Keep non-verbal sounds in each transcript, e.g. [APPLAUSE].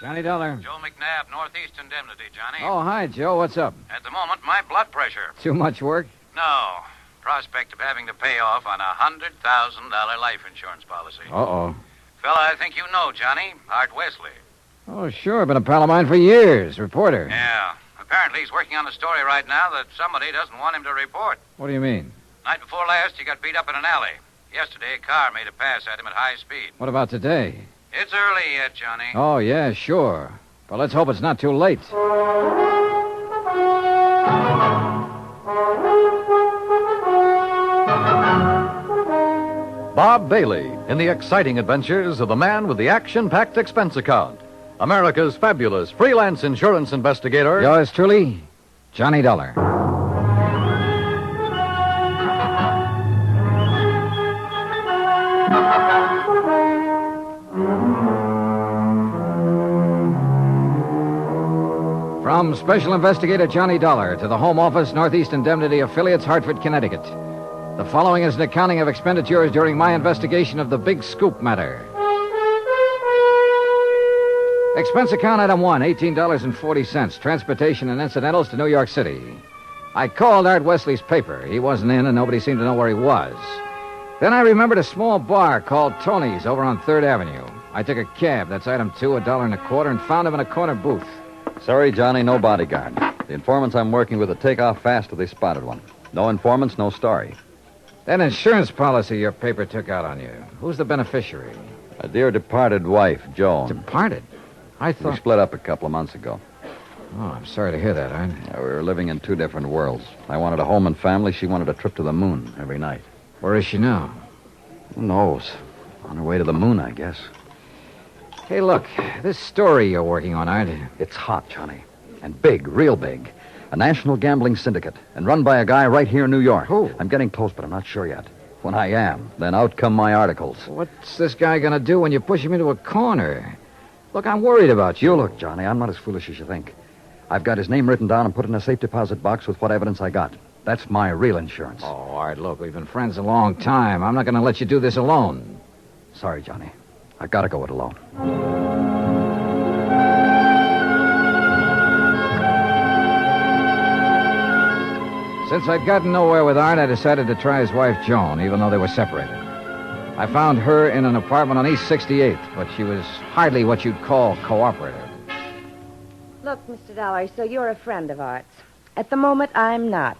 Johnny Dollar. Joe McNabb, Northeast Indemnity, Johnny. Oh, hi, Joe. What's up? At the moment, my blood pressure. Too much work? No. Prospect of having to pay off on a $100,000 life insurance policy. Uh oh. Fella, I think you know, Johnny. Art Wesley. Oh, sure. Been a pal of mine for years. Reporter. Yeah. Apparently, he's working on a story right now that somebody doesn't want him to report. What do you mean? Night before last, he got beat up in an alley. Yesterday, a car made a pass at him at high speed. What about today? It's early yet, Johnny. Oh, yeah, sure. But let's hope it's not too late. Bob Bailey in the exciting adventures of the man with the action packed expense account. America's fabulous freelance insurance investigator. Yours truly, Johnny Dollar. From Special Investigator Johnny Dollar to the Home Office, Northeast Indemnity Affiliates, Hartford, Connecticut. The following is an accounting of expenditures during my investigation of the Big Scoop matter. Expense account item one, $18.40. Transportation and incidentals to New York City. I called Art Wesley's paper. He wasn't in, and nobody seemed to know where he was. Then I remembered a small bar called Tony's over on Third Avenue. I took a cab, that's item two, a dollar and a quarter, and found him in a corner booth. Sorry, Johnny, no bodyguard. The informants I'm working with will take off fast if they spotted one. No informants, no story. That insurance policy your paper took out on you. Who's the beneficiary? A dear departed wife, Joan. Departed. I thought. We split up a couple of months ago. Oh, I'm sorry to hear that, Art. Yeah, we were living in two different worlds. I wanted a home and family. She wanted a trip to the moon every night. Where is she now? Who knows? On her way to the moon, I guess. Hey, look, this story you're working on, Art. It's hot, Johnny. And big, real big. A national gambling syndicate, and run by a guy right here in New York. Who? I'm getting close, but I'm not sure yet. When I am, then out come my articles. What's this guy gonna do when you push him into a corner? Look, I'm worried about you. You look, Johnny, I'm not as foolish as you think. I've got his name written down and put in a safe deposit box with what evidence I got. That's my real insurance. Oh, Art, look, we've been friends a long time. I'm not gonna let you do this alone. Sorry, Johnny. I've got to go it alone. Since I'd gotten nowhere with Art, I decided to try his wife, Joan, even though they were separated. I found her in an apartment on East 68th, but she was hardly what you'd call cooperative. Look, Mr. Dollar, so you're a friend of Art's. At the moment, I'm not.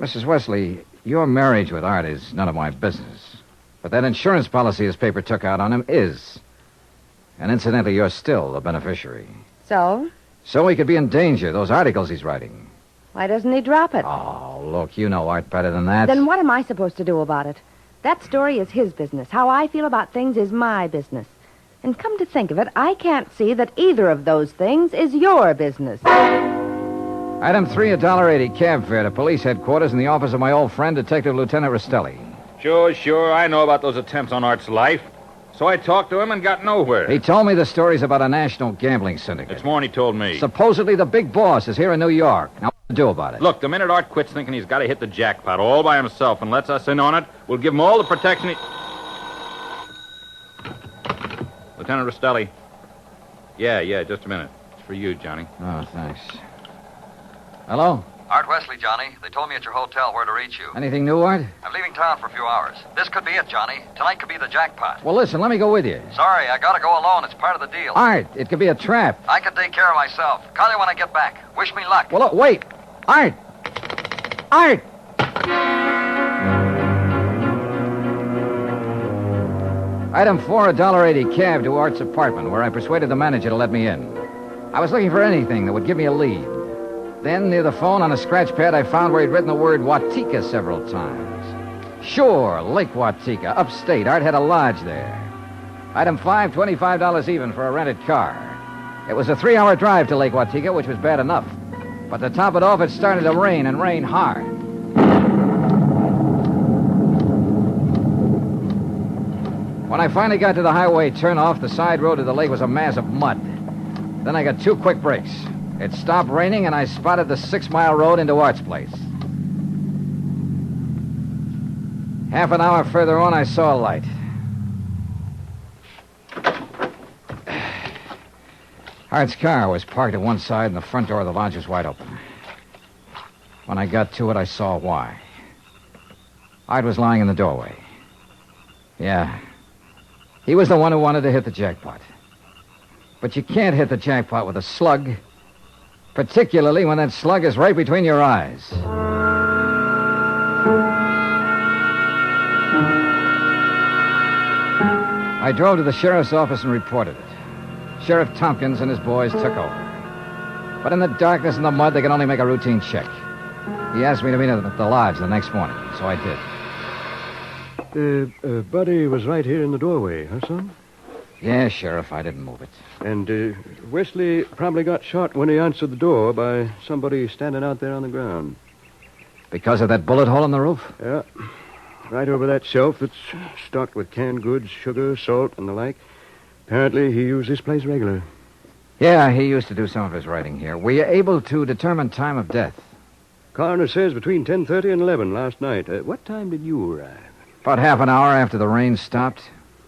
Mrs. Wesley, your marriage with Art is none of my business. But that insurance policy his paper took out on him is. And incidentally, you're still the beneficiary. So, So he could be in danger, those articles he's writing. why doesn't he drop it? Oh, look, you know Art better than that. Then what am I supposed to do about it? That story is his business. How I feel about things is my business. And come to think of it, I can't see that either of those things is your business. Item three, a dollar eighty cab fare to police headquarters in the office of my old friend, Detective Lieutenant Rastelli. Sure, sure. I know about those attempts on Art's life. So I talked to him and got nowhere. He told me the stories about a national gambling syndicate. It's more than he told me. Supposedly the big boss is here in New York. Now, what to do about it? Look, the minute Art quits thinking he's got to hit the jackpot all by himself and lets us in on it, we'll give him all the protection he... Lieutenant Rastelli. Yeah, yeah, just a minute. It's for you, Johnny. Oh, thanks. Hello? Art Wesley, Johnny. They told me at your hotel where to reach you. Anything new, Art? I'm leaving town for a few hours. This could be it, Johnny. Tonight could be the jackpot. Well, listen, let me go with you. Sorry, I gotta go alone. It's part of the deal. Art, it could be a trap. I can take care of myself. Call you when I get back. Wish me luck. Well, look, wait. Art! Art! Item four, a dollar eighty cab to Art's apartment, where I persuaded the manager to let me in. I was looking for anything that would give me a lead. Then, near the phone on a scratch pad, I found where he'd written the word Watika several times. Sure, Lake Watika, upstate. Art had a lodge there. Item five, $25 even for a rented car. It was a three hour drive to Lake Watika, which was bad enough. But to top it off, it started to rain and rain hard. When I finally got to the highway turnoff, the side road to the lake was a mass of mud. Then I got two quick breaks. It stopped raining, and I spotted the six mile road into Art's place. Half an hour further on, I saw a light. [SIGHS] Art's car was parked at one side and the front door of the lodge was wide open. When I got to it, I saw why. Art was lying in the doorway. Yeah. He was the one who wanted to hit the jackpot. But you can't hit the jackpot with a slug, particularly when that slug is right between your eyes. I drove to the sheriff's office and reported it. Sheriff Tompkins and his boys took over. But in the darkness and the mud, they could only make a routine check. He asked me to meet him at the lodge the next morning, so I did. Uh, uh, Buddy was right here in the doorway, huh, son? Yeah, Sheriff, I didn't move it. And uh, Wesley probably got shot when he answered the door by somebody standing out there on the ground. Because of that bullet hole in the roof? Yeah. Right over that shelf that's stocked with canned goods, sugar, salt, and the like. Apparently, he used this place regular. Yeah, he used to do some of his writing here. Were you able to determine time of death? Coroner says between 10.30 and 11 last night. Uh, what time did you arrive? About half an hour after the rain stopped.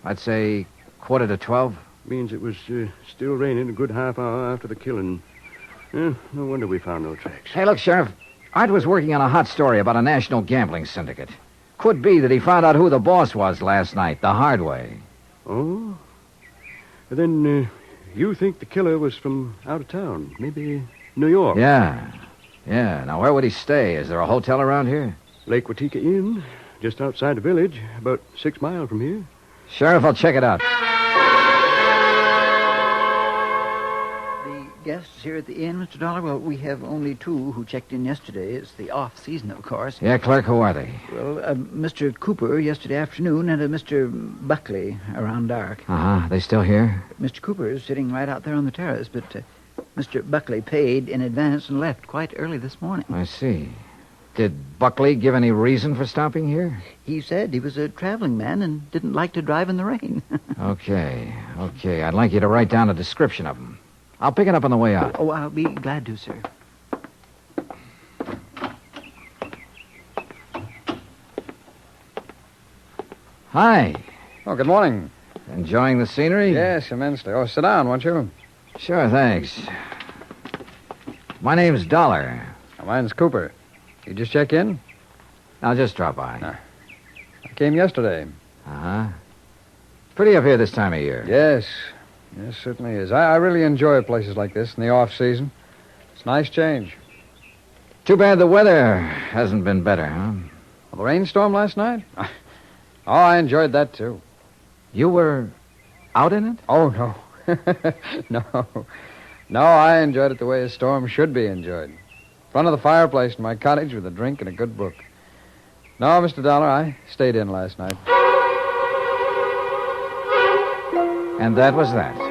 I'd say quarter to twelve. Means it was uh, still raining a good half hour after the killing. Eh, no wonder we found no tracks. Hey, look, Sheriff. Art was working on a hot story about a national gambling syndicate. Could be that he found out who the boss was last night, the hard way. Oh? Then uh, you think the killer was from out of town? Maybe New York? Yeah. Yeah. Now, where would he stay? Is there a hotel around here? Lake Watika Inn, just outside the village, about six miles from here. Sheriff, I'll check it out. Guests here at the inn, Mr. Dollar? Well, we have only two who checked in yesterday. It's the off season, of course. Yeah, clerk, who are they? Well, uh, Mr. Cooper yesterday afternoon and a Mr. Buckley around dark. Uh huh. They still here? Mr. Cooper is sitting right out there on the terrace, but uh, Mr. Buckley paid in advance and left quite early this morning. I see. Did Buckley give any reason for stopping here? He said he was a traveling man and didn't like to drive in the rain. [LAUGHS] Okay, okay. I'd like you to write down a description of him. I'll pick it up on the way out. oh, I'll be glad to, sir. Hi. Oh, good morning. Enjoying the scenery? Yes, immensely. Oh, sit down, won't you? Sure, thanks. My name's Dollar. Mine's Cooper. You just check in? I'll just drop by. Ah. I came yesterday. Uh huh. Pretty up here this time of year. Yes. Yes, certainly is. I, I really enjoy places like this in the off season. It's a nice change. Too bad the weather hasn't been better, huh? Well, the rainstorm last night? [LAUGHS] oh, I enjoyed that, too. You were out in it? Oh, no. [LAUGHS] no. No, I enjoyed it the way a storm should be enjoyed. In front of the fireplace in my cottage with a drink and a good book. No, Mr. Dollar, I stayed in last night. And that was that.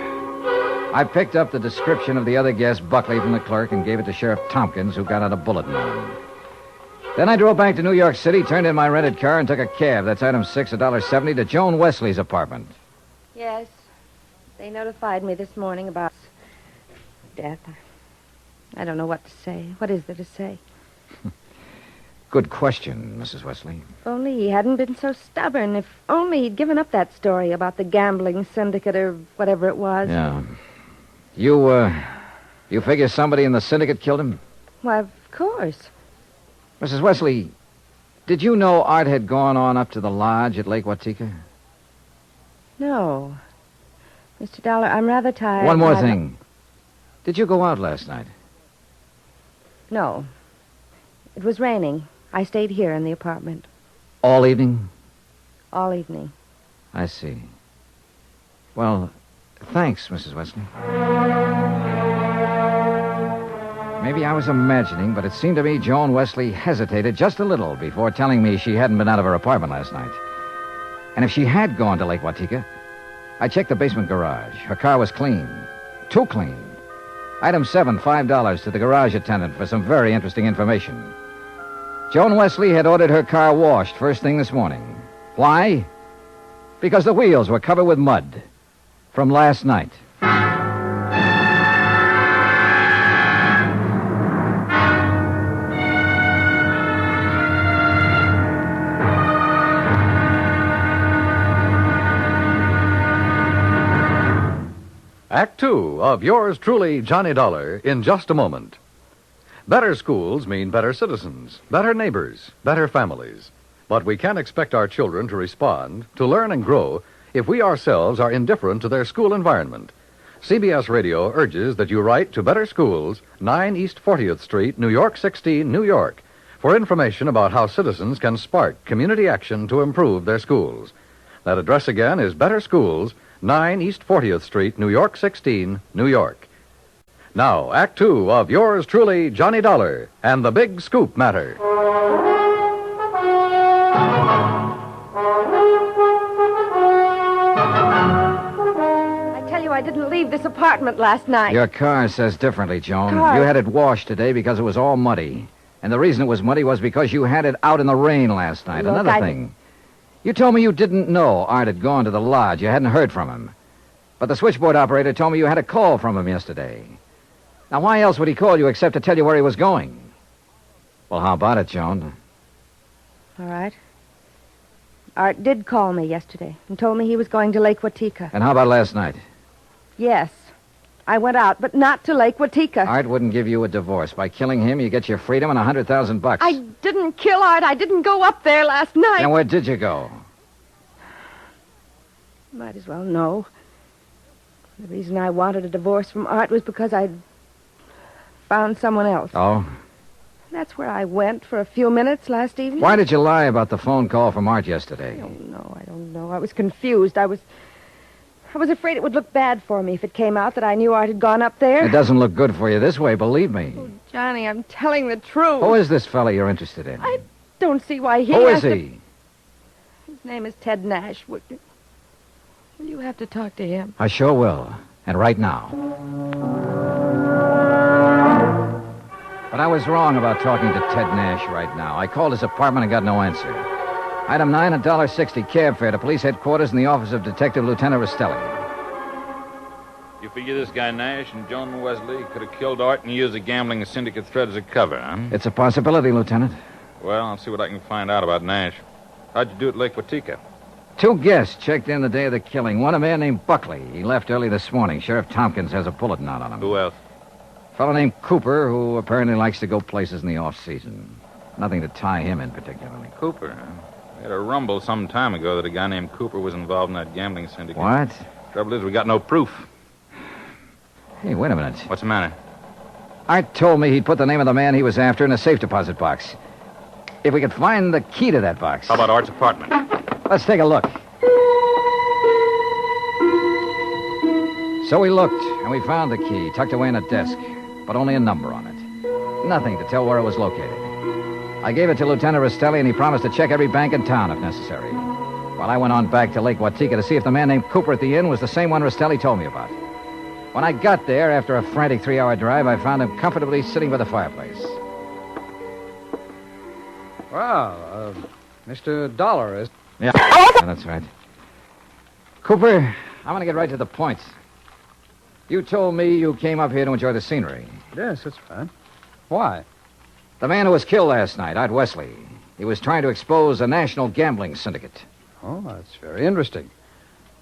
I picked up the description of the other guest, Buckley, from the clerk and gave it to Sheriff Tompkins, who got out a bulletin on him. Then I drove back to New York City, turned in my rented car, and took a cab. That's item six, a dollar seventy, to Joan Wesley's apartment. Yes. They notified me this morning about death. I don't know what to say. What is there to say? [LAUGHS] Good question, Mrs. Wesley. If only he hadn't been so stubborn. If only he'd given up that story about the gambling syndicate or whatever it was. Yeah. You, uh, you figure somebody in the syndicate killed him? Why, of course. Mrs. Wesley, did you know Art had gone on up to the lodge at Lake Watika? No. Mr. Dollar, I'm rather tired. One more I- thing. Did you go out last night? No. It was raining. I stayed here in the apartment All evening? all evening. I see. Well, thanks, Mrs. Wesley. Maybe I was imagining, but it seemed to me Joan Wesley hesitated just a little before telling me she hadn't been out of her apartment last night. And if she had gone to Lake Watika, I checked the basement garage. Her car was clean. Too clean. Item seven, five dollars to the garage attendant for some very interesting information. Joan Wesley had ordered her car washed first thing this morning. Why? Because the wheels were covered with mud from last night. Act two of yours truly, Johnny Dollar, in just a moment. Better schools mean better citizens, better neighbors, better families. But we can't expect our children to respond, to learn and grow, if we ourselves are indifferent to their school environment. CBS Radio urges that you write to Better Schools, 9 East 40th Street, New York 16, New York, for information about how citizens can spark community action to improve their schools. That address again is Better Schools, 9 East 40th Street, New York 16, New York. Now, Act Two of yours truly, Johnny Dollar, and the Big Scoop Matter. Leave this apartment last night. Your car says differently, Joan. Car? You had it washed today because it was all muddy. And the reason it was muddy was because you had it out in the rain last night. Look, Another I- thing. You told me you didn't know Art had gone to the lodge. You hadn't heard from him. But the switchboard operator told me you had a call from him yesterday. Now, why else would he call you except to tell you where he was going? Well, how about it, Joan? All right. Art did call me yesterday and told me he was going to Lake Watika. And how about last night? Yes. I went out, but not to Lake Watika. Art wouldn't give you a divorce. By killing him, you get your freedom and a hundred thousand bucks. I didn't kill Art. I didn't go up there last night. And where did you go? Might as well know. The reason I wanted a divorce from Art was because I'd found someone else. Oh? That's where I went for a few minutes last evening. Why did you lie about the phone call from Art yesterday? I don't know. I don't know. I was confused. I was. I was afraid it would look bad for me if it came out that I knew Art had gone up there. It doesn't look good for you this way, believe me. Oh, Johnny, I'm telling the truth. Who is this fella you're interested in? I don't see why he Who has is to- he? His name is Ted Nash. Will you have to talk to him? I sure will. And right now. But I was wrong about talking to Ted Nash right now. I called his apartment and got no answer. Item nine, a dollar sixty cab fare to police headquarters in the office of Detective Lieutenant Rastelli. You figure this guy Nash and Joan Wesley could have killed Art and used the gambling syndicate threat as a cover, huh? It's a possibility, Lieutenant. Well, I'll see what I can find out about Nash. How'd you do at Lake Watika? Two guests checked in the day of the killing. One a man named Buckley. He left early this morning. Sheriff Tompkins has a bulletin out on him. Who else? A fellow named Cooper, who apparently likes to go places in the off season. Nothing to tie him in particularly. Cooper, huh? Had a rumble some time ago that a guy named Cooper was involved in that gambling syndicate. What? Trouble is, we got no proof. Hey, wait a minute. What's the matter? Art told me he'd put the name of the man he was after in a safe deposit box. If we could find the key to that box. How about Art's apartment? Let's take a look. So we looked, and we found the key tucked away in a desk, but only a number on it. Nothing to tell where it was located. I gave it to Lieutenant Rastelli, and he promised to check every bank in town if necessary. While I went on back to Lake Watika to see if the man named Cooper at the inn was the same one Rastelli told me about. When I got there, after a frantic three hour drive, I found him comfortably sitting by the fireplace. Well, uh, Mr. Dollar is. Yeah, yeah, that's right. Cooper, I'm going to get right to the point. You told me you came up here to enjoy the scenery. Yes, that's fine. Why? The man who was killed last night, Art Wesley, he was trying to expose a national gambling syndicate. Oh, that's very interesting.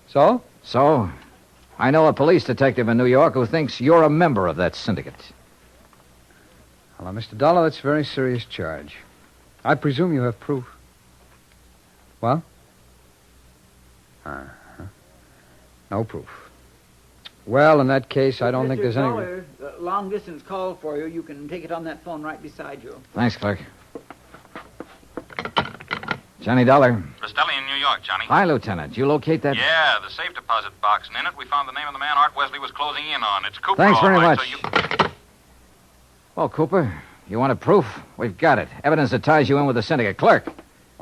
So? So, I know a police detective in New York who thinks you're a member of that syndicate. Well, Mr. Dollar, that's a very serious charge. I presume you have proof. Well? Uh-huh. No proof. Well, in that case, I don't think there's any. Dollar, uh, long distance call for you. You can take it on that phone right beside you. Thanks, clerk. Johnny Dollar. Rastelli in New York, Johnny. Hi, Lieutenant. You locate that? Yeah, the safe deposit box, and in it we found the name of the man Art Wesley was closing in on. It's Cooper. Thanks all very right, much. So you... Well, Cooper, you want a proof? We've got it. Evidence that ties you in with the syndicate. Clerk.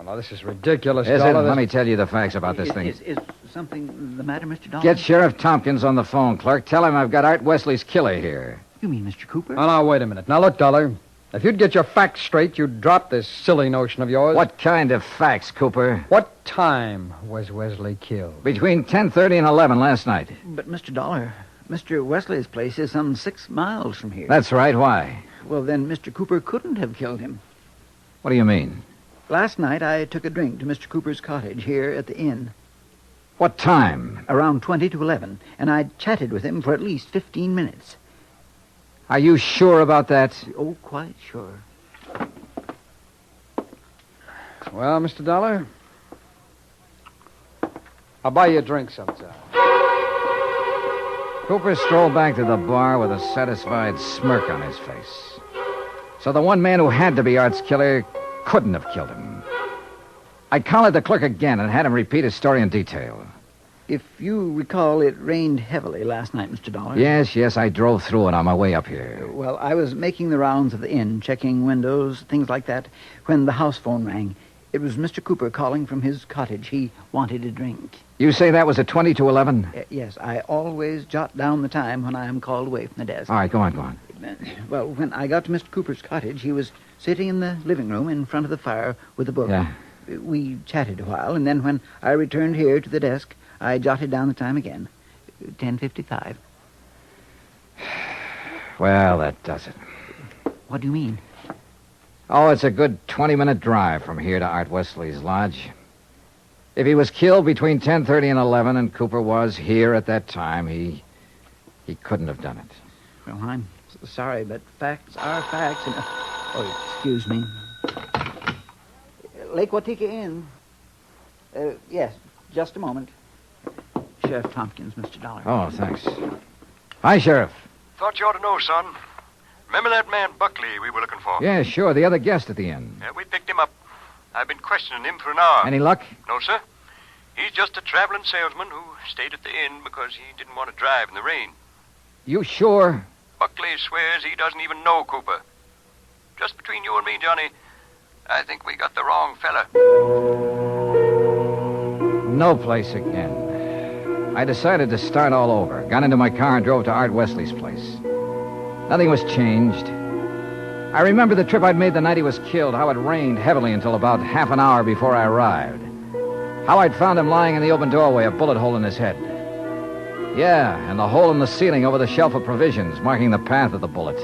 Oh, now, this is ridiculous, Is it? Dollar. Let This- me tell you the facts about this is, thing. Is, is something the matter, Mr. Dollar? Get Sheriff Tompkins on the phone, clerk. Tell him I've got Art Wesley's killer here. You mean Mr. Cooper? Oh, now, wait a minute. Now, look, Dollar. If you'd get your facts straight, you'd drop this silly notion of yours. What kind of facts, Cooper? What time was Wesley killed? Between 10.30 and 11 last night. But, Mr. Dollar, Mr. Wesley's place is some six miles from here. That's right. Why? Well, then Mr. Cooper couldn't have killed him. What do you mean? Last night I took a drink to Mr. Cooper's cottage here at the inn. What time? Around 20 to 11, and I chatted with him for at least 15 minutes. Are you sure about that? Oh, quite sure. Well, Mr. Dollar, I'll buy you a drink sometime. Cooper strolled back to the bar with a satisfied smirk on his face. So the one man who had to be Art's killer couldn't have killed him. I collared the clerk again and had him repeat his story in detail. If you recall, it rained heavily last night, Mr. Dollar. Yes, yes, I drove through it on my way up here. Well, I was making the rounds of the inn, checking windows, things like that, when the house phone rang. It was Mr. Cooper calling from his cottage. He wanted a drink. You say that was at 20 to 11? Uh, yes, I always jot down the time when I am called away from the desk. All right, go on, go on. Well, when I got to Mr. Cooper's cottage, he was sitting in the living room in front of the fire with a book. Yeah. We chatted a while, and then when I returned here to the desk, I jotted down the time again. 10.55. [SIGHS] Well, that does it. What do you mean? Oh, it's a good 20 minute drive from here to Art Wesley's lodge. If he was killed between 10:30 and 11 and Cooper was here at that time, he he couldn't have done it. Well, I'm sorry, but facts are facts. And, uh, oh, excuse me. Lake Watika Inn. Uh, yes, just a moment. Sheriff Tompkins, Mr. Dollar. Oh, thanks. Hi, Sheriff. Thought you ought to know, son. Remember that man Buckley we were looking for? Yeah, sure, the other guest at the inn. Yeah, we picked him up. I've been questioning him for an hour. Any luck? No, sir. He's just a traveling salesman who stayed at the inn because he didn't want to drive in the rain. You sure? Buckley swears he doesn't even know Cooper. Just between you and me, Johnny, I think we got the wrong fella. No place again. I decided to start all over. Got into my car and drove to Art Wesley's place. Nothing was changed. I remember the trip I'd made the night he was killed, how it rained heavily until about half an hour before I arrived. How I'd found him lying in the open doorway, a bullet hole in his head. Yeah, and the hole in the ceiling over the shelf of provisions, marking the path of the bullet.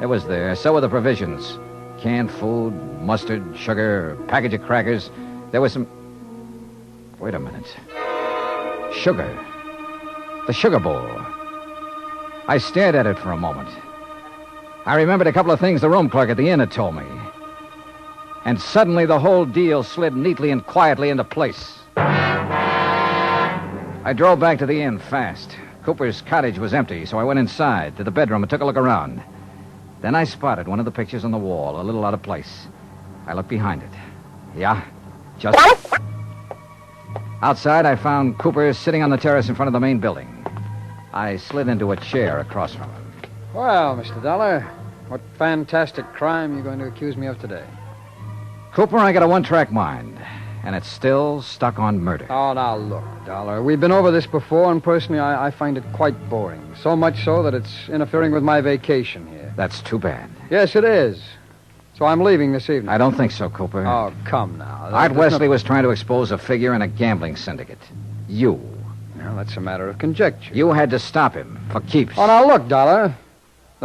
It was there. So were the provisions canned food, mustard, sugar, a package of crackers. There was some. Wait a minute. Sugar. The sugar bowl. I stared at it for a moment. I remembered a couple of things the room clerk at the inn had told me. And suddenly the whole deal slid neatly and quietly into place. I drove back to the inn fast. Cooper's cottage was empty, so I went inside to the bedroom and took a look around. Then I spotted one of the pictures on the wall, a little out of place. I looked behind it. Yeah, just. Outside, I found Cooper sitting on the terrace in front of the main building. I slid into a chair across from him. Well, Mr. Dollar, what fantastic crime are you going to accuse me of today? Cooper, I got a one track mind, and it's still stuck on murder. Oh, now look, Dollar. We've been over this before, and personally, I, I find it quite boring. So much so that it's interfering with my vacation here. That's too bad. Yes, it is. So I'm leaving this evening. I don't think so, Cooper. Oh, come now. Art There's Wesley no- was trying to expose a figure in a gambling syndicate. You. Well, that's a matter of conjecture. You had to stop him for keeps. Oh, now look, Dollar.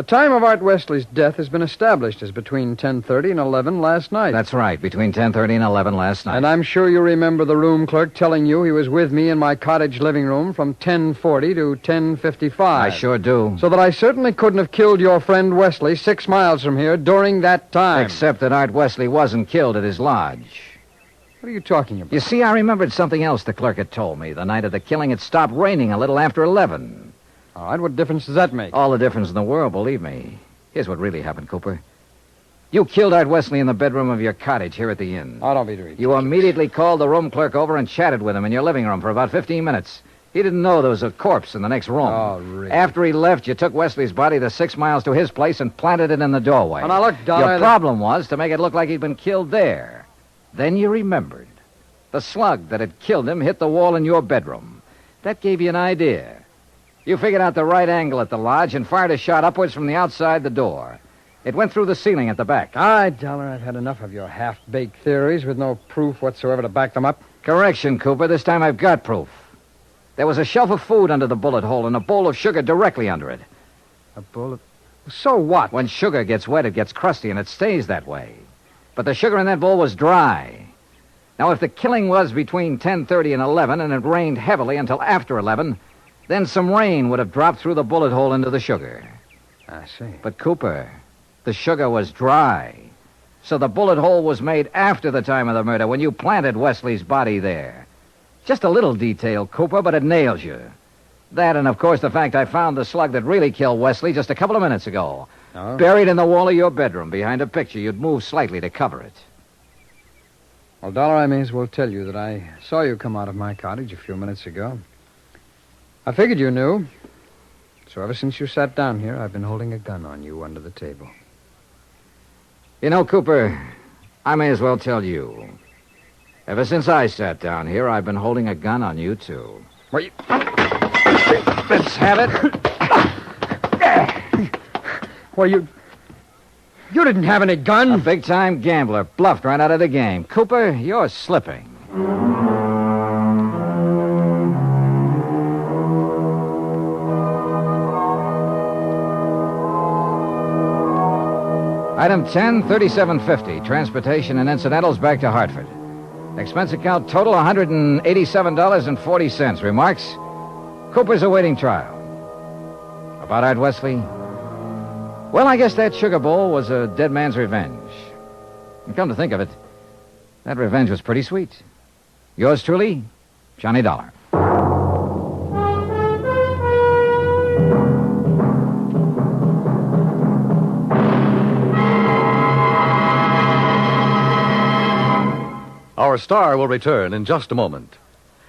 The time of Art Wesley's death has been established as between 10:30 and 11 last night. That's right, between 10.30 and 11 last night. And I'm sure you remember the room clerk telling you he was with me in my cottage living room from 10:40 to 10:55. I sure do. So that I certainly couldn't have killed your friend Wesley six miles from here during that time. Except that Art Wesley wasn't killed at his lodge. What are you talking about? You see, I remembered something else the clerk had told me. The night of the killing, it stopped raining a little after 11. All right, what difference does that make? All the difference in the world, believe me. Here's what really happened, Cooper. You killed Art Wesley in the bedroom of your cottage here at the inn. Oh, don't be ridiculous. You immediately called the room clerk over and chatted with him in your living room for about 15 minutes. He didn't know there was a corpse in the next room. Oh, really? After he left, you took Wesley's body the six miles to his place and planted it in the doorway. Oh, now look, Dollar, Your problem was to make it look like he'd been killed there. Then you remembered. The slug that had killed him hit the wall in your bedroom. That gave you an idea. You figured out the right angle at the lodge and fired a shot upwards from the outside the door. It went through the ceiling at the back. All right, Dollar, I've had enough of your half-baked theories with no proof whatsoever to back them up. Correction, Cooper. This time I've got proof. There was a shelf of food under the bullet hole and a bowl of sugar directly under it. A bowl of. So what? When sugar gets wet, it gets crusty, and it stays that way. But the sugar in that bowl was dry. Now, if the killing was between 10:30 and 11 and it rained heavily until after 11, then some rain would have dropped through the bullet hole into the sugar. I see. But Cooper, the sugar was dry. So the bullet hole was made after the time of the murder when you planted Wesley's body there. Just a little detail, Cooper, but it nails you. That and of course the fact I found the slug that really killed Wesley just a couple of minutes ago. Oh? Buried in the wall of your bedroom behind a picture you'd moved slightly to cover it. Well, Dollar, I may as well tell you that I saw you come out of my cottage a few minutes ago. I figured you knew. So ever since you sat down here, I've been holding a gun on you under the table. You know, Cooper, I may as well tell you. Ever since I sat down here, I've been holding a gun on you, too. Well, you... Let's have it. Well, you... You didn't have any A gun. big time gambler bluffed right out of the game. Cooper, you're slipping. Item 10, 3750, transportation and incidentals back to Hartford. Expense account total $187.40. Remarks? Cooper's awaiting trial. About Art Wesley? Well, I guess that sugar bowl was a dead man's revenge. And come to think of it, that revenge was pretty sweet. Yours truly, Johnny Dollar. Our star will return in just a moment.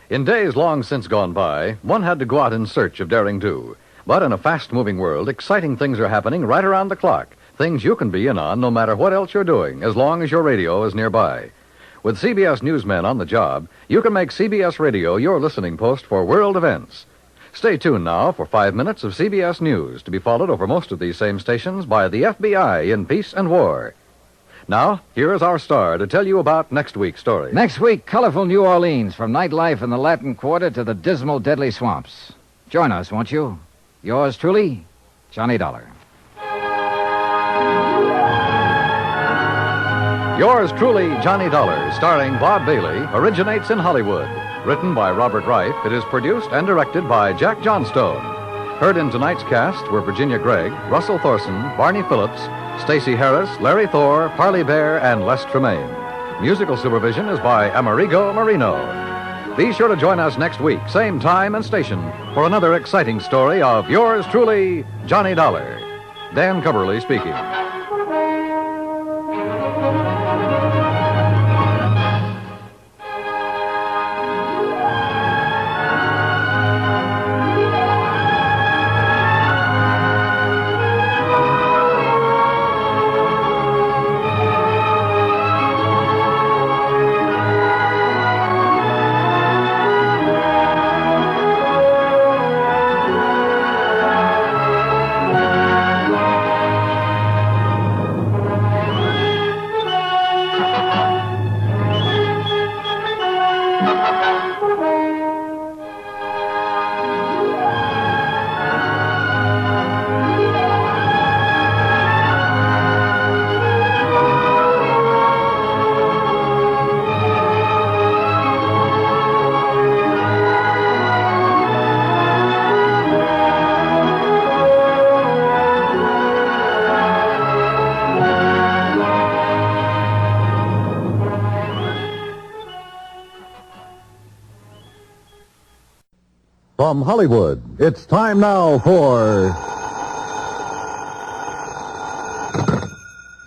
In days long since gone by, one had to go out in search of daring do. But in a fast moving world, exciting things are happening right around the clock. Things you can be in on no matter what else you're doing, as long as your radio is nearby. With CBS newsmen on the job, you can make CBS Radio your listening post for world events. Stay tuned now for five minutes of CBS News to be followed over most of these same stations by the FBI in peace and war. Now, here is our star to tell you about next week's story. Next week, colorful New Orleans, from nightlife in the Latin Quarter to the dismal, deadly swamps. Join us, won't you? Yours truly, Johnny Dollar. Yours truly, Johnny Dollar, starring Bob Bailey, originates in Hollywood. Written by Robert Ryf, it is produced and directed by Jack Johnstone. Heard in tonight's cast were Virginia Gregg, Russell Thorson, Barney Phillips, Stacy Harris, Larry Thor, Parley Baer, and Les Tremayne. Musical supervision is by Amerigo Moreno. Be sure to join us next week, same time and station, for another exciting story of yours truly, Johnny Dollar. Dan Cubberly speaking. Hollywood. It's time now for.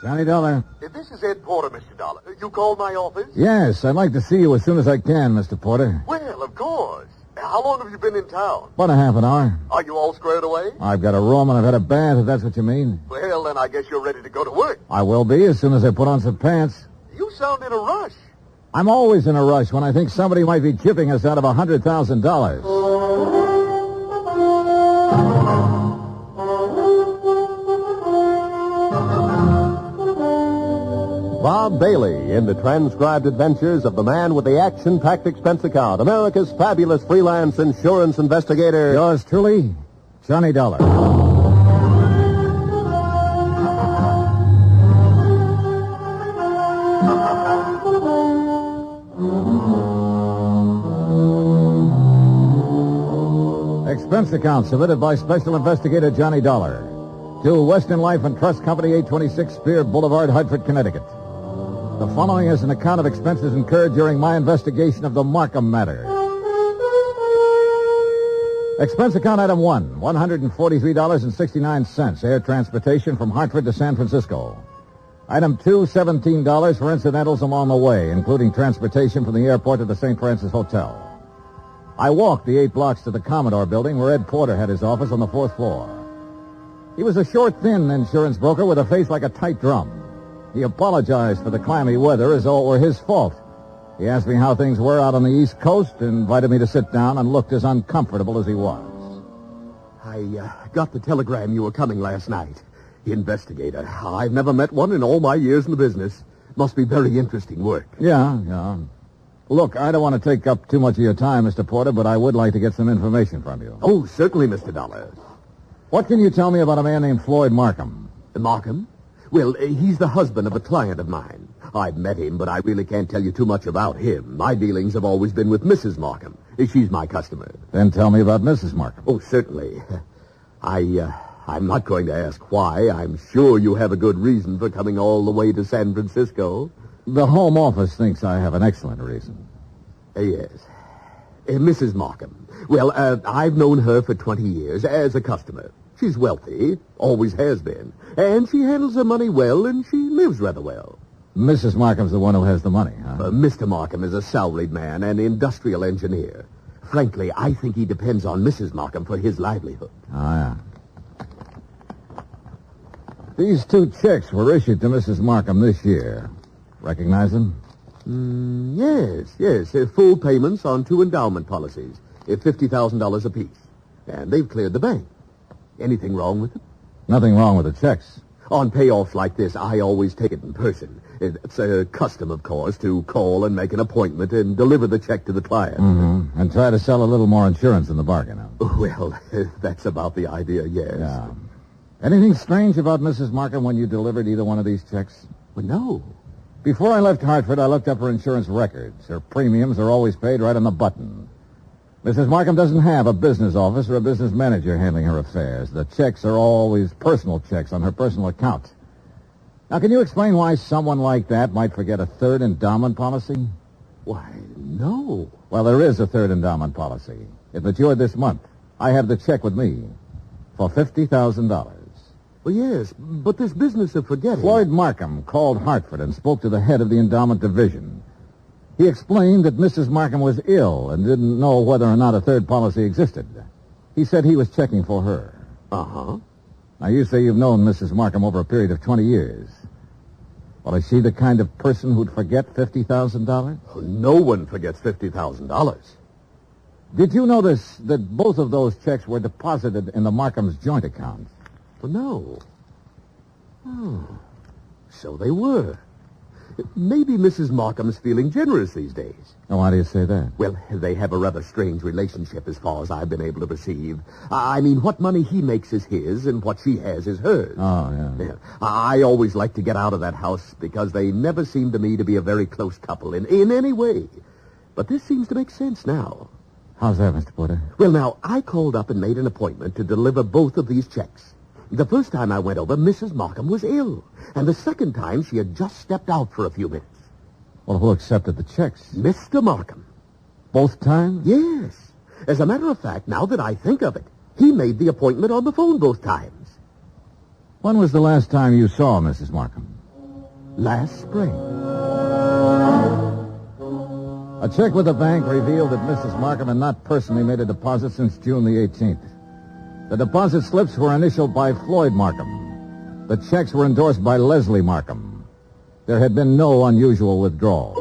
Johnny Dollar. This is Ed Porter, Mr. Dollar. You called my office? Yes, I'd like to see you as soon as I can, Mr. Porter. Well, of course. How long have you been in town? About a half an hour. Are you all squared away? I've got a room and I've had a bath, if that's what you mean. Well, then I guess you're ready to go to work. I will be as soon as I put on some pants. You sound in a rush. I'm always in a rush when I think somebody might be chipping us out of a $100,000. Bob Bailey in the transcribed adventures of the man with the action-packed expense account, America's fabulous freelance insurance investigator. Yours truly, Johnny Dollar. Expense account submitted by Special Investigator Johnny Dollar to Western Life and Trust Company, 826 Spear Boulevard, Hartford, Connecticut. The following is an account of expenses incurred during my investigation of the Markham matter. Expense account item one, $143.69, air transportation from Hartford to San Francisco. Item two, $17 for incidentals along the way, including transportation from the airport to the St. Francis Hotel. I walked the eight blocks to the Commodore building where Ed Porter had his office on the fourth floor. He was a short, thin insurance broker with a face like a tight drum. He apologized for the clammy weather as though it were his fault. He asked me how things were out on the East Coast and invited me to sit down and looked as uncomfortable as he was. I uh, got the telegram you were coming last night. Investigator. I've never met one in all my years in the business. Must be very interesting work. Yeah, yeah. Look, I don't want to take up too much of your time, Mr. Porter, but I would like to get some information from you. Oh, certainly, Mr. Dollar. What can you tell me about a man named Floyd Markham? Markham? Well, uh, he's the husband of a client of mine. I've met him, but I really can't tell you too much about him. My dealings have always been with Mrs. Markham. She's my customer. Then tell me about Mrs. Markham. Oh, certainly. I, uh, I'm not going to ask why. I'm sure you have a good reason for coming all the way to San Francisco. The Home Office thinks I have an excellent reason. Uh, yes. Uh, Mrs. Markham. Well, uh, I've known her for 20 years as a customer. She's wealthy, always has been, and she handles her money well, and she lives rather well. Mrs. Markham's the one who has the money, huh? Uh, Mr. Markham is a salaried man, an industrial engineer. Frankly, I think he depends on Mrs. Markham for his livelihood. Oh, yeah. These two checks were issued to Mrs. Markham this year. Recognize them? Mm, yes, yes. Uh, full payments on two endowment policies, uh, $50,000 apiece. And they've cleared the bank. Anything wrong with them? Nothing wrong with the checks. On payoffs like this, I always take it in person. It's a custom, of course, to call and make an appointment and deliver the check to the client. Mm-hmm. And try to sell a little more insurance in the bargain. Huh? [LAUGHS] Well, [LAUGHS] that's about the idea, yes. Yeah. Anything strange about Mrs. Markham when you delivered either one of these checks? Well, no. Before I left Hartford, I looked up her insurance records. Her premiums are always paid right on the button. Mrs. Markham doesn't have a business office or a business manager handling her affairs. The checks are always personal checks on her personal account. Now, can you explain why someone like that might forget a third endowment policy? Why, no. Well, there is a third endowment policy. It matured this month. I have the check with me for $50,000. Well, yes, but this business of forgetting... Floyd Markham called Hartford and spoke to the head of the endowment division. He explained that Mrs. Markham was ill and didn't know whether or not a third policy existed. He said he was checking for her. Uh-huh. Now, you say you've known Mrs. Markham over a period of 20 years. Well, is she the kind of person who'd forget $50,000? No one forgets $50,000. Did you notice that both of those checks were deposited in the Markham's joint account? No. Oh, so they were. Maybe Mrs. Markham's feeling generous these days. Oh, why do you say that? Well, they have a rather strange relationship as far as I've been able to perceive. I mean, what money he makes is his, and what she has is hers. Oh, yeah. Yeah. I always like to get out of that house because they never seem to me to be a very close couple in, in any way. But this seems to make sense now. How's that, Mr. Porter? Well, now, I called up and made an appointment to deliver both of these checks. The first time I went over, Mrs. Markham was ill. And the second time, she had just stepped out for a few minutes. Well, who accepted the checks? Mr. Markham. Both times? Yes. As a matter of fact, now that I think of it, he made the appointment on the phone both times. When was the last time you saw Mrs. Markham? Last spring. A check with the bank revealed that Mrs. Markham had not personally made a deposit since June the 18th. The deposit slips were initialed by Floyd Markham. The checks were endorsed by Leslie Markham. There had been no unusual withdrawal.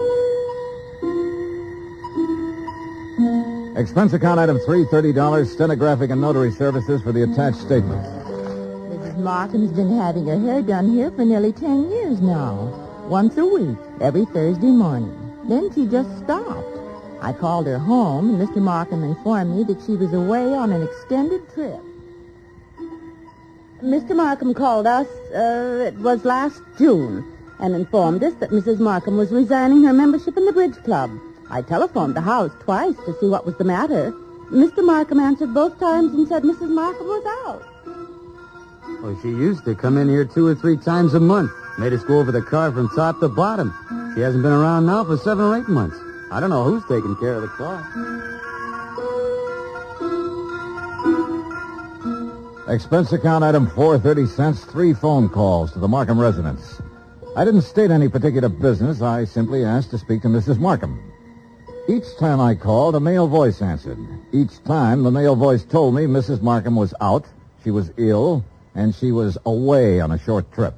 Expense account item three, $30, stenographic and notary services for the attached statement. Mrs. Markham's been having her hair done here for nearly ten years now. Once a week, every Thursday morning. Then she just stopped. I called her home, and Mr. Markham informed me that she was away on an extended trip. Mr. Markham called us, uh, it was last June, and informed us that Mrs. Markham was resigning her membership in the bridge club. I telephoned the house twice to see what was the matter, Mr. Markham answered both times and said Mrs. Markham was out. Oh, she used to come in here two or three times a month. Made us go over the car from top to bottom. She hasn't been around now for seven or eight months. I don't know who's taking care of the car. Expense account item 430 cents, three phone calls to the Markham residence. I didn't state any particular business. I simply asked to speak to Mrs. Markham. Each time I called, a male voice answered. Each time, the male voice told me Mrs. Markham was out, she was ill, and she was away on a short trip.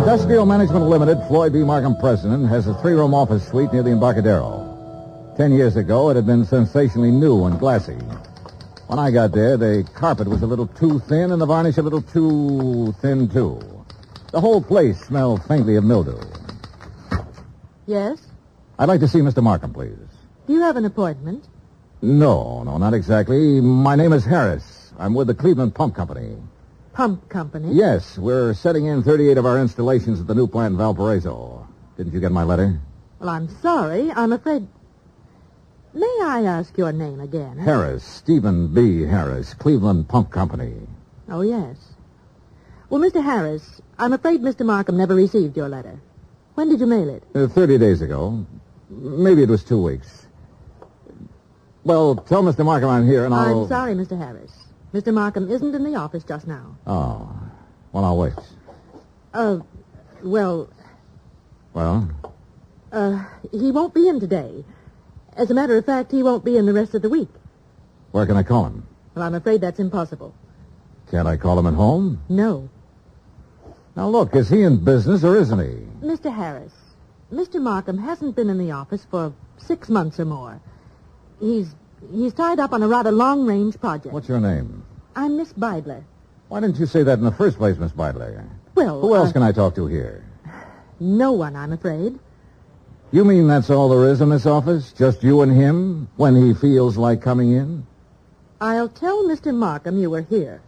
Industrial Management Limited, Floyd B. Markham president, has a three-room office suite near the Embarcadero. Ten years ago, it had been sensationally new and glassy. When I got there, the carpet was a little too thin and the varnish a little too thin, too. The whole place smelled faintly of mildew. Yes? I'd like to see Mr. Markham, please. Do you have an appointment? No, no, not exactly. My name is Harris. I'm with the Cleveland Pump Company. Pump company? Yes, we're setting in 38 of our installations at the new plant in Valparaiso. Didn't you get my letter? Well, I'm sorry. I'm afraid. May I ask your name again? Harris, Stephen B. Harris, Cleveland Pump Company. Oh, yes. Well, Mr. Harris, I'm afraid Mr. Markham never received your letter. When did you mail it? Uh, 30 days ago. Maybe it was two weeks. Well, tell Mr. Markham I'm here and I'll... I'm sorry, Mr. Harris. Mr. Markham isn't in the office just now. Oh. Well, I'll wait. Uh, well, Well, uh, he won't be in today. As a matter of fact, he won't be in the rest of the week. where can I call him? Well, I'm afraid that's impossible. Can't I call him at home? No. Now, look, is he in business or isn't he? Mr. Harris, Mr. Markham hasn't been in the office for six months or more. He's he's tied up on a rather long-range project. What's your name? I'm Miss Beidler. Why didn't you say that in the first place, Miss Beidler? Well, Who else uh, can I talk to here? [SIGHS] No one, I'm afraid. You mean that's all there is in this office? Just you and him when he feels like coming in? I'll tell Mr. Markham you were here.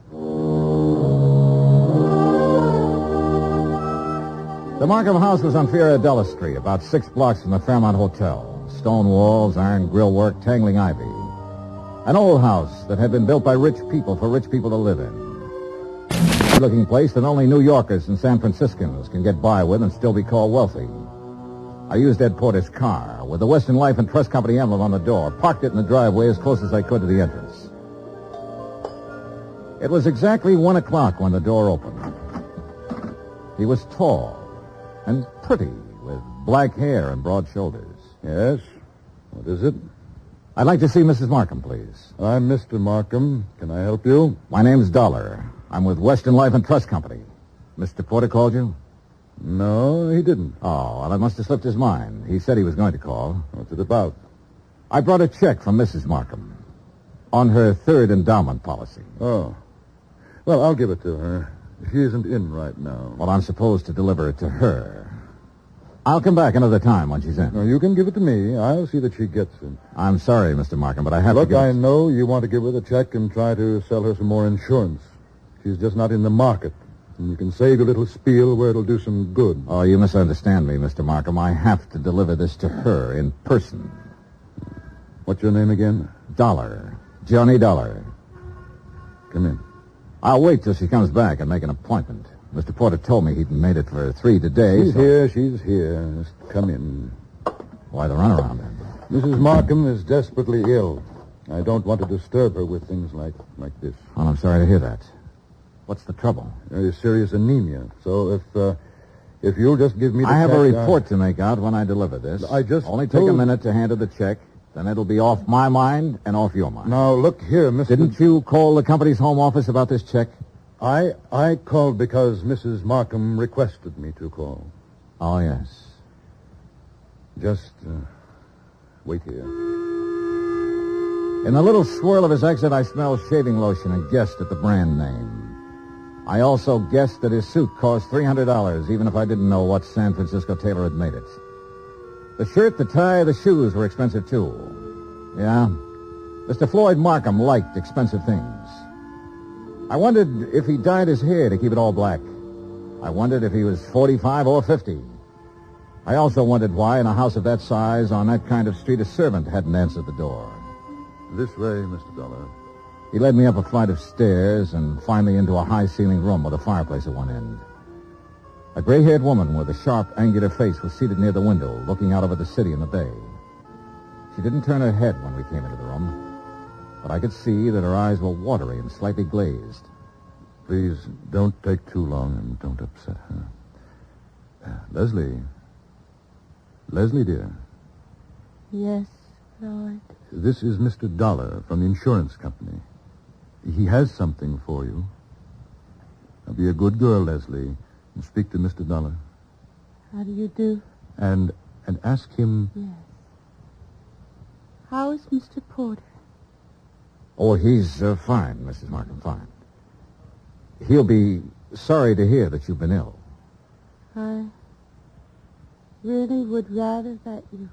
The Markham house was on Fioradella Street, about six blocks from the Fairmont Hotel. Stone walls, iron grillwork, tangling ivy. An old house that had been built by rich people for rich people to live in. Looking place that only New Yorkers and San Franciscans can get by with and still be called wealthy. I used Ed Porter's car with the Western Life and Trust Company emblem on the door, parked it in the driveway as close as I could to the entrance. It was exactly one o'clock when the door opened. He was tall and pretty, with black hair and broad shoulders. Yes? What is it? I'd like to see Mrs. Markham, please. I'm Mr. Markham. Can I help you? My name's Dollar. I'm with Western Life and Trust Company. Mr. Porter called you? No, he didn't. Oh, well, I must have slipped his mind. He said he was going to call. What's it about? I brought a check from Mrs. Markham on her third endowment policy. Oh. Well, I'll give it to her. She isn't in right now. Well, I'm supposed to deliver it to her. I'll come back another time when she's in. No, you can give it to me. I'll see that she gets it. I'm sorry, Mr. Markham, but I have Look, to give I know you want to give her the check and try to sell her some more insurance. She's just not in the market. And you can save your little spiel where it'll do some good. Oh, you misunderstand me, Mr. Markham. I have to deliver this to her in person. What's your name again? Dollar. Johnny Dollar. Come in. I'll wait till she comes back and make an appointment. Mr. Porter told me he'd made it for three today. She's so- here. She's here. Just come in. Why the runaround then? Mrs. Markham is desperately ill. I don't want to disturb her with things like like this. Well, I'm sorry to hear that. What's the trouble? Very serious anemia. So if uh, if you'll just give me the I have a check, uh, report to make out when I deliver this. I just Only take a minute to hand her the check. Then it'll be off my mind and off your mind. Now look here, Mr. Didn't you call the company's home office about this check? I I called because Mrs. Markham requested me to call. Oh, yes. Just uh, wait here. In the little swirl of his exit, I smelled shaving lotion and guessed at the brand name. I also guessed that his suit cost $300, even if I didn't know what San Francisco tailor had made it. The shirt, the tie, the shoes were expensive, too. Yeah, Mr. Floyd Markham liked expensive things. I wondered if he dyed his hair to keep it all black. I wondered if he was 45 or 50. I also wondered why, in a house of that size, on that kind of street, a servant hadn't answered the door. This way, Mr. Dollar. He led me up a flight of stairs and finally into a high-ceilinged room with a fireplace at one end. A gray-haired woman with a sharp, angular face was seated near the window, looking out over the city and the bay. She didn't turn her head when we came into the room, but I could see that her eyes were watery and slightly glazed. Please don't take too long and don't upset her. Uh, Leslie. Leslie, dear. Yes, Floyd. This is Mr. Dollar from the insurance company. He has something for you. Now be a good girl, Leslie, and speak to Mr. Dollar. How do you do? And and ask him Yes. How is Mr. Porter? Oh, he's uh, fine, Mrs. Markham, fine. He'll be sorry to hear that you've been ill. I really would rather that you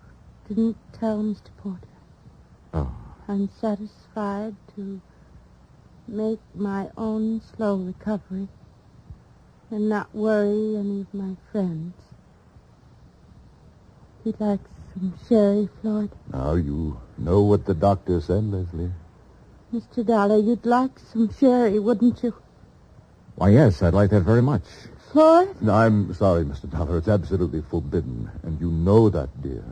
didn't tell Mr. Porter. Oh. I'm satisfied to make my own slow recovery and not worry any of my friends. He'd like some sherry, Floyd. Now you know what the doctor said, Leslie. Mr. Dollar, you'd like some sherry, wouldn't you? Why, yes, I'd like that very much. Floyd? No, I'm sorry, Mr. Dollar. It's absolutely forbidden, and you know that, dear.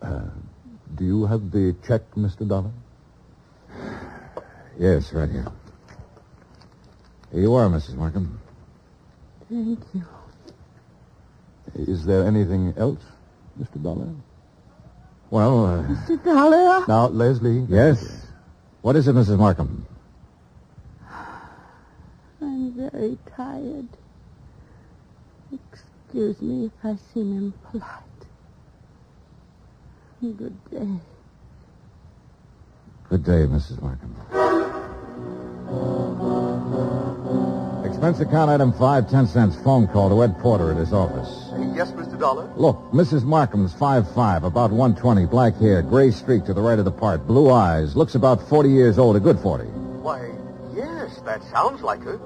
Uh, do you have the check, Mr. Dollar? Yes, right here. Here you are, Mrs. Markham. Thank you. Is there anything else, Mr. Dollar? Well, uh, Mr. Dollar? Now, Leslie. yes. What is it, Mrs. Markham? I'm very tired. Excuse me if I seem impolite. Good day. Good day, Mrs. Markham. Expense account item five, ten cents. Phone call to Ed Porter at his office. Yes, Mr. Dollar? Look, Mrs. Markham's five five, about 120, black hair, gray streak to the right of the part, blue eyes, looks about 40 years old, a good 40. Why, yes, that sounds like her.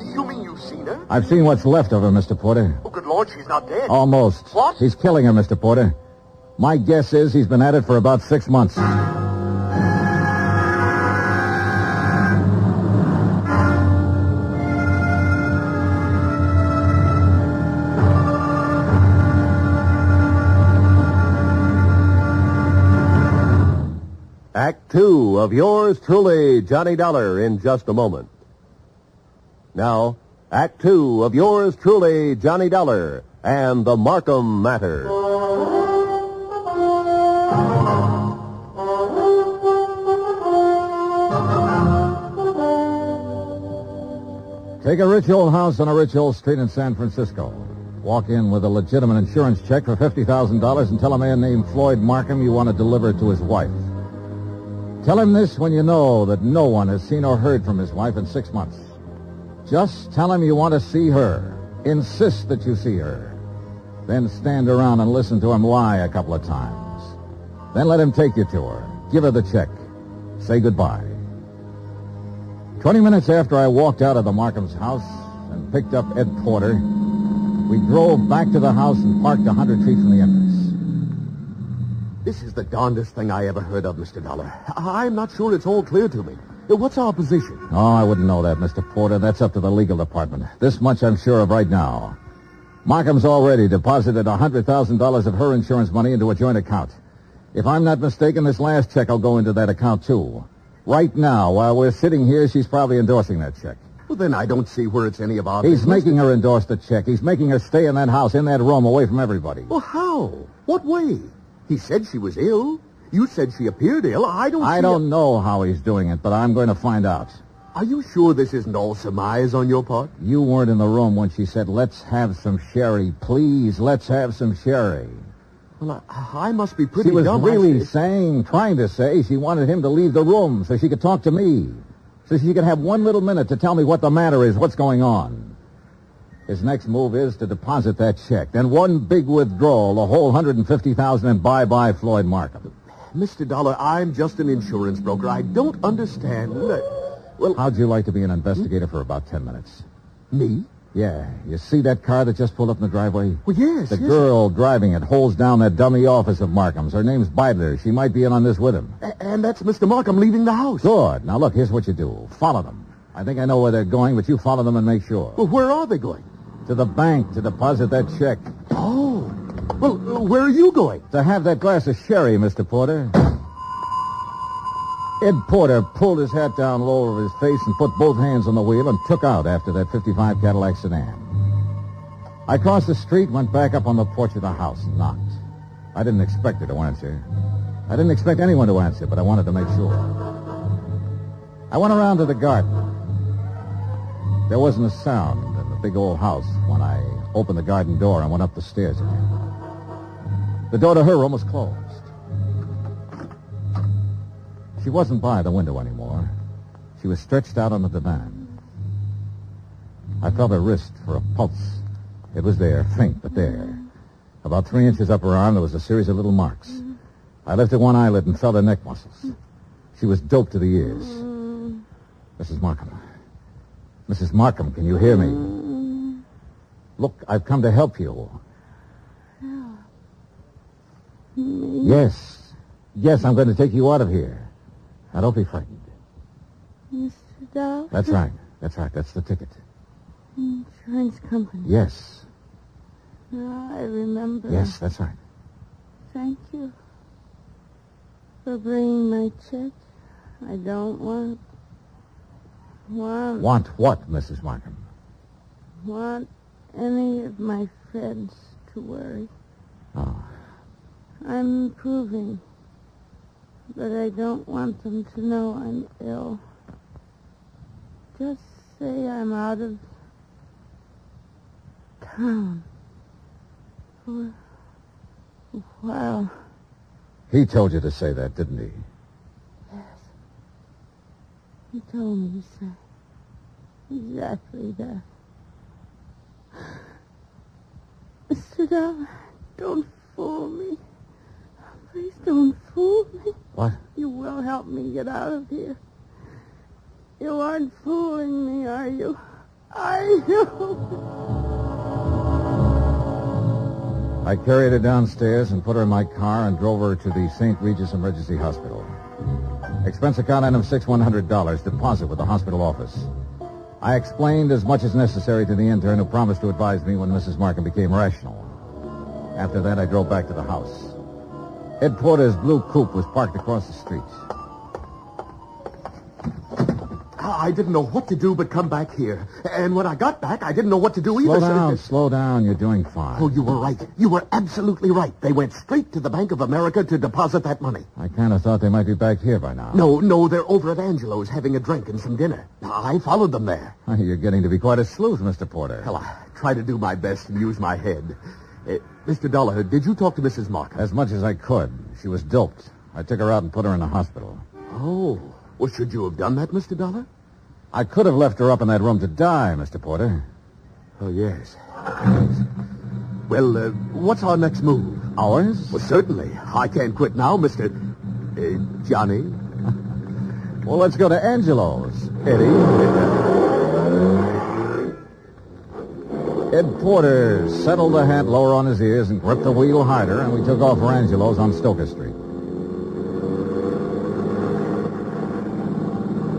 You mean you've seen her? I've seen what's left of her, Mr. Porter. Oh, good Lord, she's not dead. Almost. What? He's killing her, Mr. Porter. My guess is he's been at it for about six months. Two of yours truly, Johnny Dollar, in just a moment. Now, Act two of yours truly, Johnny Dollar, and the Markham Matter. Take a rich old house on a rich old street in San Francisco. Walk in with a legitimate insurance check for $50,000 and tell a man named Floyd Markham you want to deliver it to his wife. Tell him this when you know that no one has seen or heard from his wife in six months. Just tell him you want to see her. Insist that you see her. Then stand around and listen to him lie a couple of times. Then let him take you to her. Give her the check. Say goodbye. Twenty minutes after I walked out of the Markham's house and picked up Ed Porter, we drove back to the house and parked a hundred feet from the entrance. This is the darndest thing I ever heard of, Mr. Dollar. I- I'm not sure it's all clear to me. What's our position? Oh, I wouldn't know that, Mr. Porter. That's up to the legal department. This much I'm sure of right now. Markham's already deposited a $100,000 of her insurance money into a joint account. If I'm not mistaken, this last check will go into that account, too. Right now, while we're sitting here, she's probably endorsing that check. Well, then I don't see where it's any of our He's business. making her endorse the check. He's making her stay in that house, in that room, away from everybody. Well, how? What way? He said she was ill. You said she appeared ill. I don't I don't know how he's doing it, but I'm going to find out. Are you sure this isn't all surmise on your part? You weren't in the room when she said, let's have some sherry. Please, let's have some sherry. Well, I, I must be pretty She was dumb. Really saying, trying to say, she wanted him to leave the room so she could talk to me. So she could have one little minute to tell me what the matter is, what's going on. His next move is to deposit that check. Then one big withdrawal, the whole 150000 and bye-bye Floyd Markham. Mr. Dollar, I'm just an insurance broker. I don't understand. Well, How'd you like to be an investigator for about ten minutes? me? Yeah, you see that car that just pulled up in the driveway? Well, yes, The yes. girl driving it holds down that dummy office of Markham's. Her name's Beidler. She might be in on this with him. A- and that's Mr. Markham leaving the house. Good. Now, look, here's what you do. Follow them. I think I know where they're going, but you follow them and make sure. Well, where are they going? To the bank to deposit that check. Oh. Well, where are you going? To have that glass of sherry, Mr. Porter. Ed Porter pulled his hat down low over his face and put both hands on the wheel and took out after that 55 Cadillac sedan. I crossed the street, went back up on the porch of the house, and knocked. I didn't expect her to answer. I didn't expect anyone to answer, but I wanted to make sure. I went around to the garden. There wasn't a sound big old house when I opened the garden door and went up the stairs again. The door to her room was closed. She wasn't by the window anymore. She was stretched out on the divan. I felt her wrist for a pulse. It was there, faint, but there. About three inches up her arm, there was a series of little marks. I lifted one eyelid and felt her neck muscles. She was doped to the ears. Mrs. Markham. Mrs. Markham, can you hear me? Look, I've come to help you. Yes. Yes, I'm going to take you out of here. Now, don't be frightened. Mr. Dollar? That's right. That's right. That's the ticket. Insurance company. Yes. Now I remember. Yes, that's right. Thank you for bringing my check. I don't want want Want what, Mrs. Markham? want any of my friends to worry. Oh. I'm improving, but I don't want them to know I'm ill. Just say I'm out of town for a while. He told you to say that, didn't he? Yes. He told me to say exactly that. Mr. Don't fool me. Please don't fool me. What? You will help me get out of here. You aren't fooling me, are you? Are you? I carried her downstairs and put her in my car and drove her to the St. Regis Emergency Hospital. Expense account item six one hundred dollars deposit with the hospital office. I explained as much as necessary to the intern who promised to advise me when Mrs. Markham became rational. After that, I drove back to the house. Ed Porter's blue coupe was parked across the street. I didn't know what to do but come back here. And when I got back, I didn't know what to do either. Slow so- down, slow down. You're doing fine. Oh, you were right. You were absolutely right. They went straight to the Bank of America to deposit that money. I kind of thought they might be back here by now. No, no, they're over at Angelo's having a drink and some dinner. I followed them there. You're getting to be quite a sleuth, Mr. Porter. Well, I try to do my best and use my head. Uh, Mr. Dollar, did you talk to Mrs. Markham? As much as I could. She was doped. I took her out and put her in the hospital. Oh, well, should you have done that, Mr. Dollar? I could have left her up in that room to die, Mr. Porter. Oh, yes. Well, uh, what's our next move? Ours? Well, certainly. I can't quit now, Mr. Uh, Johnny. Well, let's go to Angelo's, Eddie. Ed Porter settled the hat lower on his ears and gripped the wheel harder, and we took off for Angelo's on Stoker Street.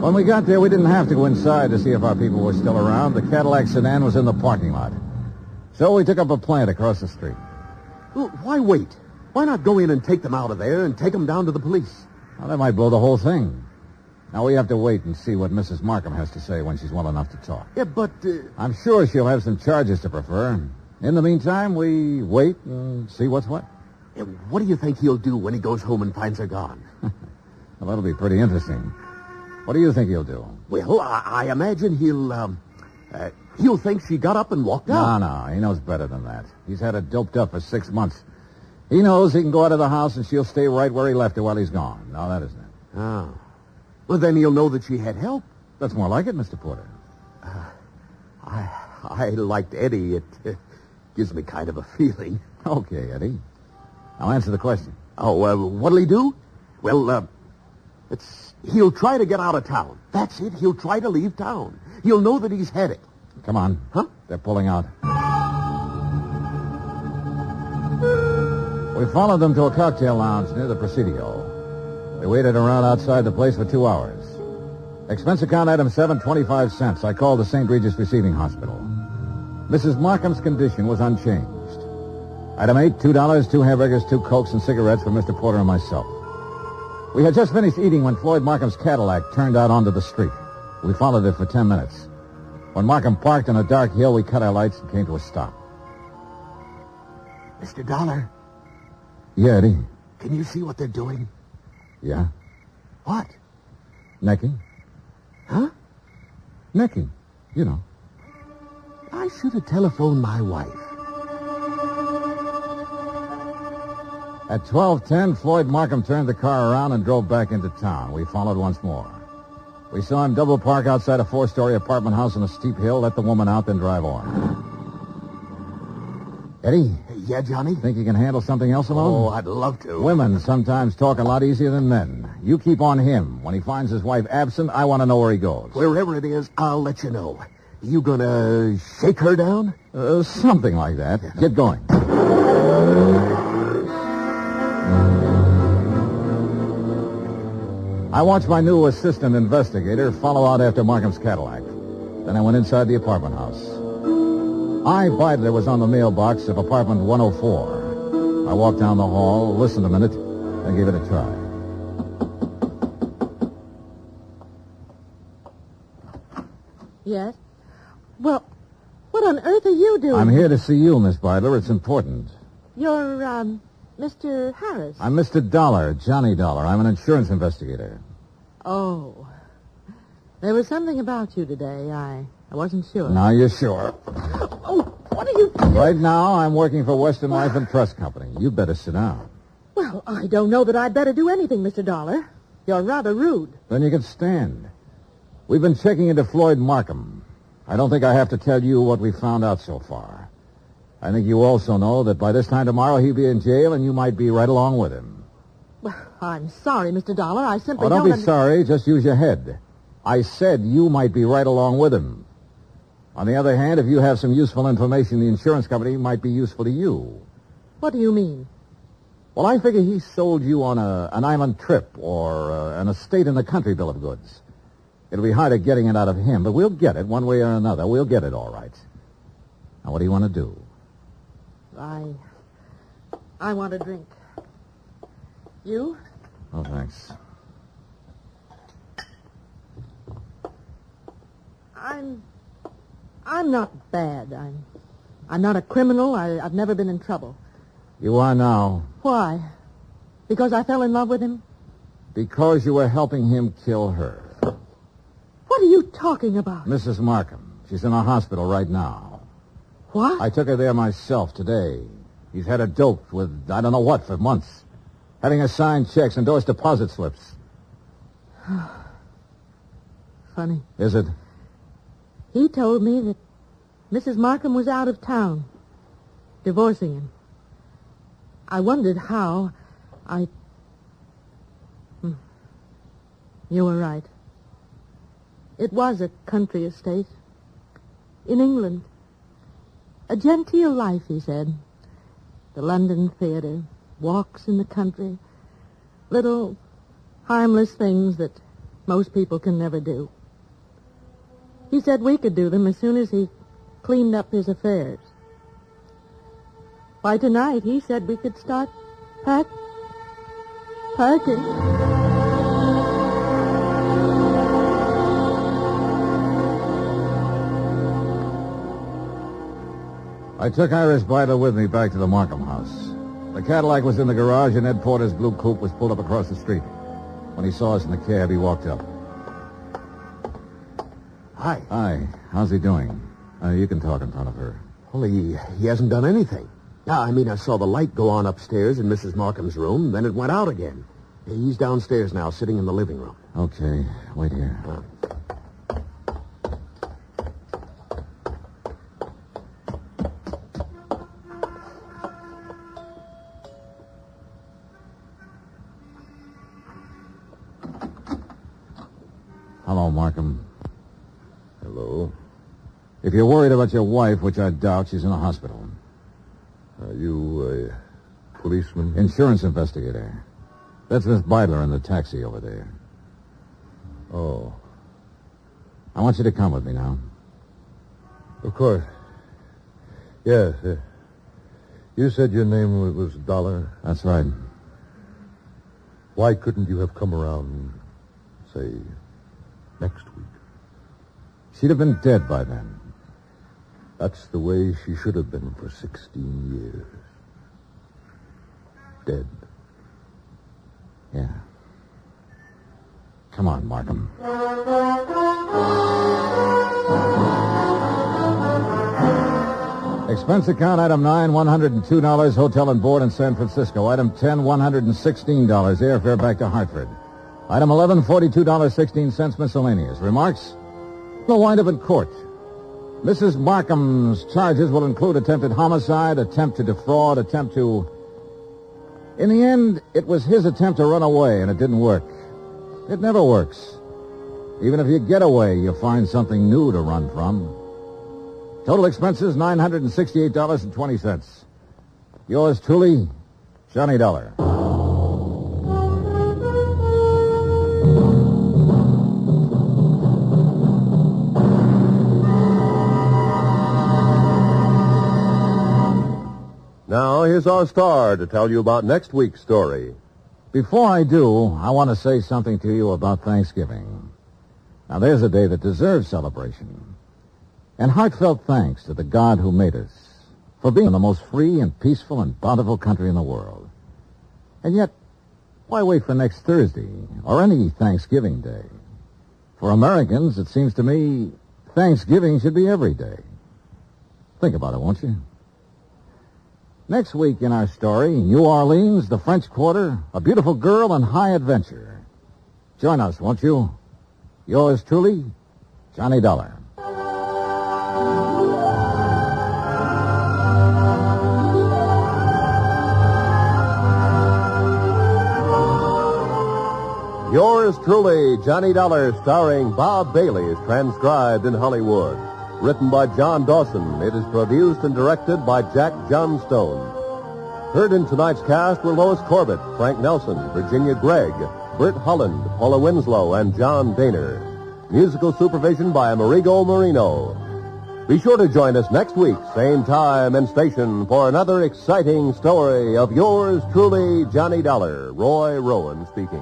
When we got there, we didn't have to go inside to see if our people were still around. The Cadillac sedan was in the parking lot. So we took up a plant across the street. Well, why wait? Why not go in and take them out of there and take them down to the police? Well, that might blow the whole thing. Now we have to wait and see what Mrs. Markham has to say when she's well enough to talk. Yeah, but... Uh, I'm sure she'll have some charges to prefer. In the meantime, we wait and see what's what. yeah, what do you think he'll do when he goes home and finds her gone? [LAUGHS] Well, that'll be pretty interesting. What do you think he'll do? Well, I, I imagine he'll, um, uh, he'll think she got up and walked out. No, no, he knows better than that. He's had her doped up for six months. He knows he can go out of the house and she'll stay right where he left her while he's gone. No, that isn't it. Oh. Well, then he'll know that she had help. That's more like it, Mr. Porter. I, I liked Eddie. It uh, gives me kind of a feeling. Okay, Eddie. Now answer the question. Oh, uh, what'll he do? Well, uh, it's, he'll try to get out of town. That's it. He'll try to leave town. He'll know that he's had it. Come on. Huh? They're pulling out. We followed them to a cocktail lounge near the Presidio. They waited around outside the place for two hours. Expense account item seven, twenty-five cents. I called the St. Regis Receiving Hospital. Mrs. Markham's condition was unchanged. Item eight, two dollars, two hamburgers, two cokes, and cigarettes for Mr. Porter and myself. We had just finished eating when Floyd Markham's Cadillac turned out onto the street. We followed it for ten minutes. When Markham parked on a dark hill, we cut our lights and came to a stop. Mr. Dollar, Yeah, Eddie. can you see what they're doing? Yeah? What? Necking? Huh? Necking. You know. I should have telephoned my wife. At 12.10, Floyd Markham turned the car around and drove back into town. We followed once more. We saw him double park outside a four-story apartment house on a steep hill, let the woman out, then drive on. Eddie? Yeah, Johnny? Think you can handle something else alone? Oh, I'd love to. Women sometimes talk a lot easier than men. You keep on him. When he finds his wife absent, I want to know where he goes. Wherever it is, I'll let you know. You gonna shake her down? Uh, something like that. Get going. I watched my new assistant investigator follow out after Markham's Cadillac. Then I went inside the apartment house. I, Beidler, was on the mailbox of apartment 104. I walked down the hall, listened a minute, and gave it a try. Yes? Well, what on earth are you doing? I'm here to see you, Miss Beidler. It's important. You're, um, Mr. Harris. I'm Mr. Dollar, Johnny Dollar. I'm an insurance investigator. Oh. There was something about you today. I, I wasn't sure. Now you're sure. Oh, what are you... Right now, I'm working for Western Life and Trust Company. You better sit down. Well, I don't know that I'd better do anything, Mr. Dollar. You're rather rude. Then you can stand. We've been checking into Floyd Markham. I don't think I have to tell you what we found out so far. I think you also know that by this time tomorrow he'll be in jail and you might be right along with him. Well, I'm sorry, Mr. Dollar. I simply Oh, don't be under- sorry. Just use your head. I said you might be right along with him. On the other hand, if you have some useful information, the insurance company might be useful to you. What do you mean? Well, I figure he sold you on a, an island trip or uh, an estate in the country bill of goods. It'll be harder getting it out of him, but we'll get it one way or another. We'll get it all right. Now, what do you want to do? I... I want a drink. You? Oh, thanks. I'm... I'm not bad. I'm... I'm not a criminal. I, I've never been in trouble. You are now Why? Because I fell in love with him? because you were helping him kill her. What are you talking about? Mrs. Markham. She's in a hospital right now. What? I took her there myself today. He's had her doped with I don't know what for months. Having her sign checks, endorse deposit slips. [SIGHS] Funny. Is it? He told me that Mrs. Markham was out of town, divorcing him. I wondered how. I. Hmm. You were right. It was a country estate. In England. A genteel life, he said. The London theatre, walks in the country, little harmless things that most people can never do. He said we could do them as soon as he cleaned up his affairs. By tonight, he said we could start pack, packing. I took Iris Beidler with me back to the Markham house. The Cadillac was in the garage, and Ed Porter's blue coupe was pulled up across the street. When he saw us in the cab, he walked up. Hi. Hi. How's he doing? Uh, you can talk in front of her. Well, he, he hasn't done anything. Now, I mean, I saw the light go on upstairs in Mrs. Markham's room, then it went out again. He's downstairs now, sitting in the living room. Okay. Wait here. Hello, Markham. Hello. If you're worried about your wife, which I doubt, she's in a hospital. Are you a policeman? Insurance investigator. That's Miss Beidler in the taxi over there. Oh, I want you to come with me now. of course. Yes. uh, you said your name was Dollar. That's right. Why couldn't you have come around, say, next week? She'd have been dead by then. That's the way she should have been for 16 years. Dead. Yeah. Come on, Markham. Expense account item 9, $102, hotel and board in San Francisco. Item 10, $116, airfare back to Hartford. Item 11, $42.16 miscellaneous. Remarks? The wind up in court. Mrs. Markham's charges will include attempted homicide, attempt to defraud, attempt to... In the end, it was his attempt to run away, and it didn't work. It never works. Even if you get away, you find something new to run from. Total expenses, $968.20. Yours truly, Johnny Dollar. Here's our star to tell you about next week's story. Before I do, I want to say something to you about Thanksgiving. Now, there's a day that deserves celebration. And heartfelt thanks to the God who made us for being the most free and peaceful and bountiful country in the world. And yet, why wait for next Thursday or any Thanksgiving day? For Americans, it seems to me Thanksgiving should be every day. Think about it, won't you? Next week in our story, New Orleans, the French Quarter, a beautiful girl, and high adventure. Join us, won't you? Yours truly, Johnny Dollar. Yours truly, Johnny Dollar, starring Bob Bailey, is transcribed in Hollywood. Written by John Dawson, it is produced and directed by Jack Johnstone. Heard in tonight's cast were Lois Corbett, Frank Nelson, Virginia Gregg, Bert Holland, Paula Winslow, and John Dehner. Musical supervision by Amerigo Moreno. Be sure to join us next week, same time and station, for another exciting story of yours truly, Johnny Dollar. Roy Rowan speaking.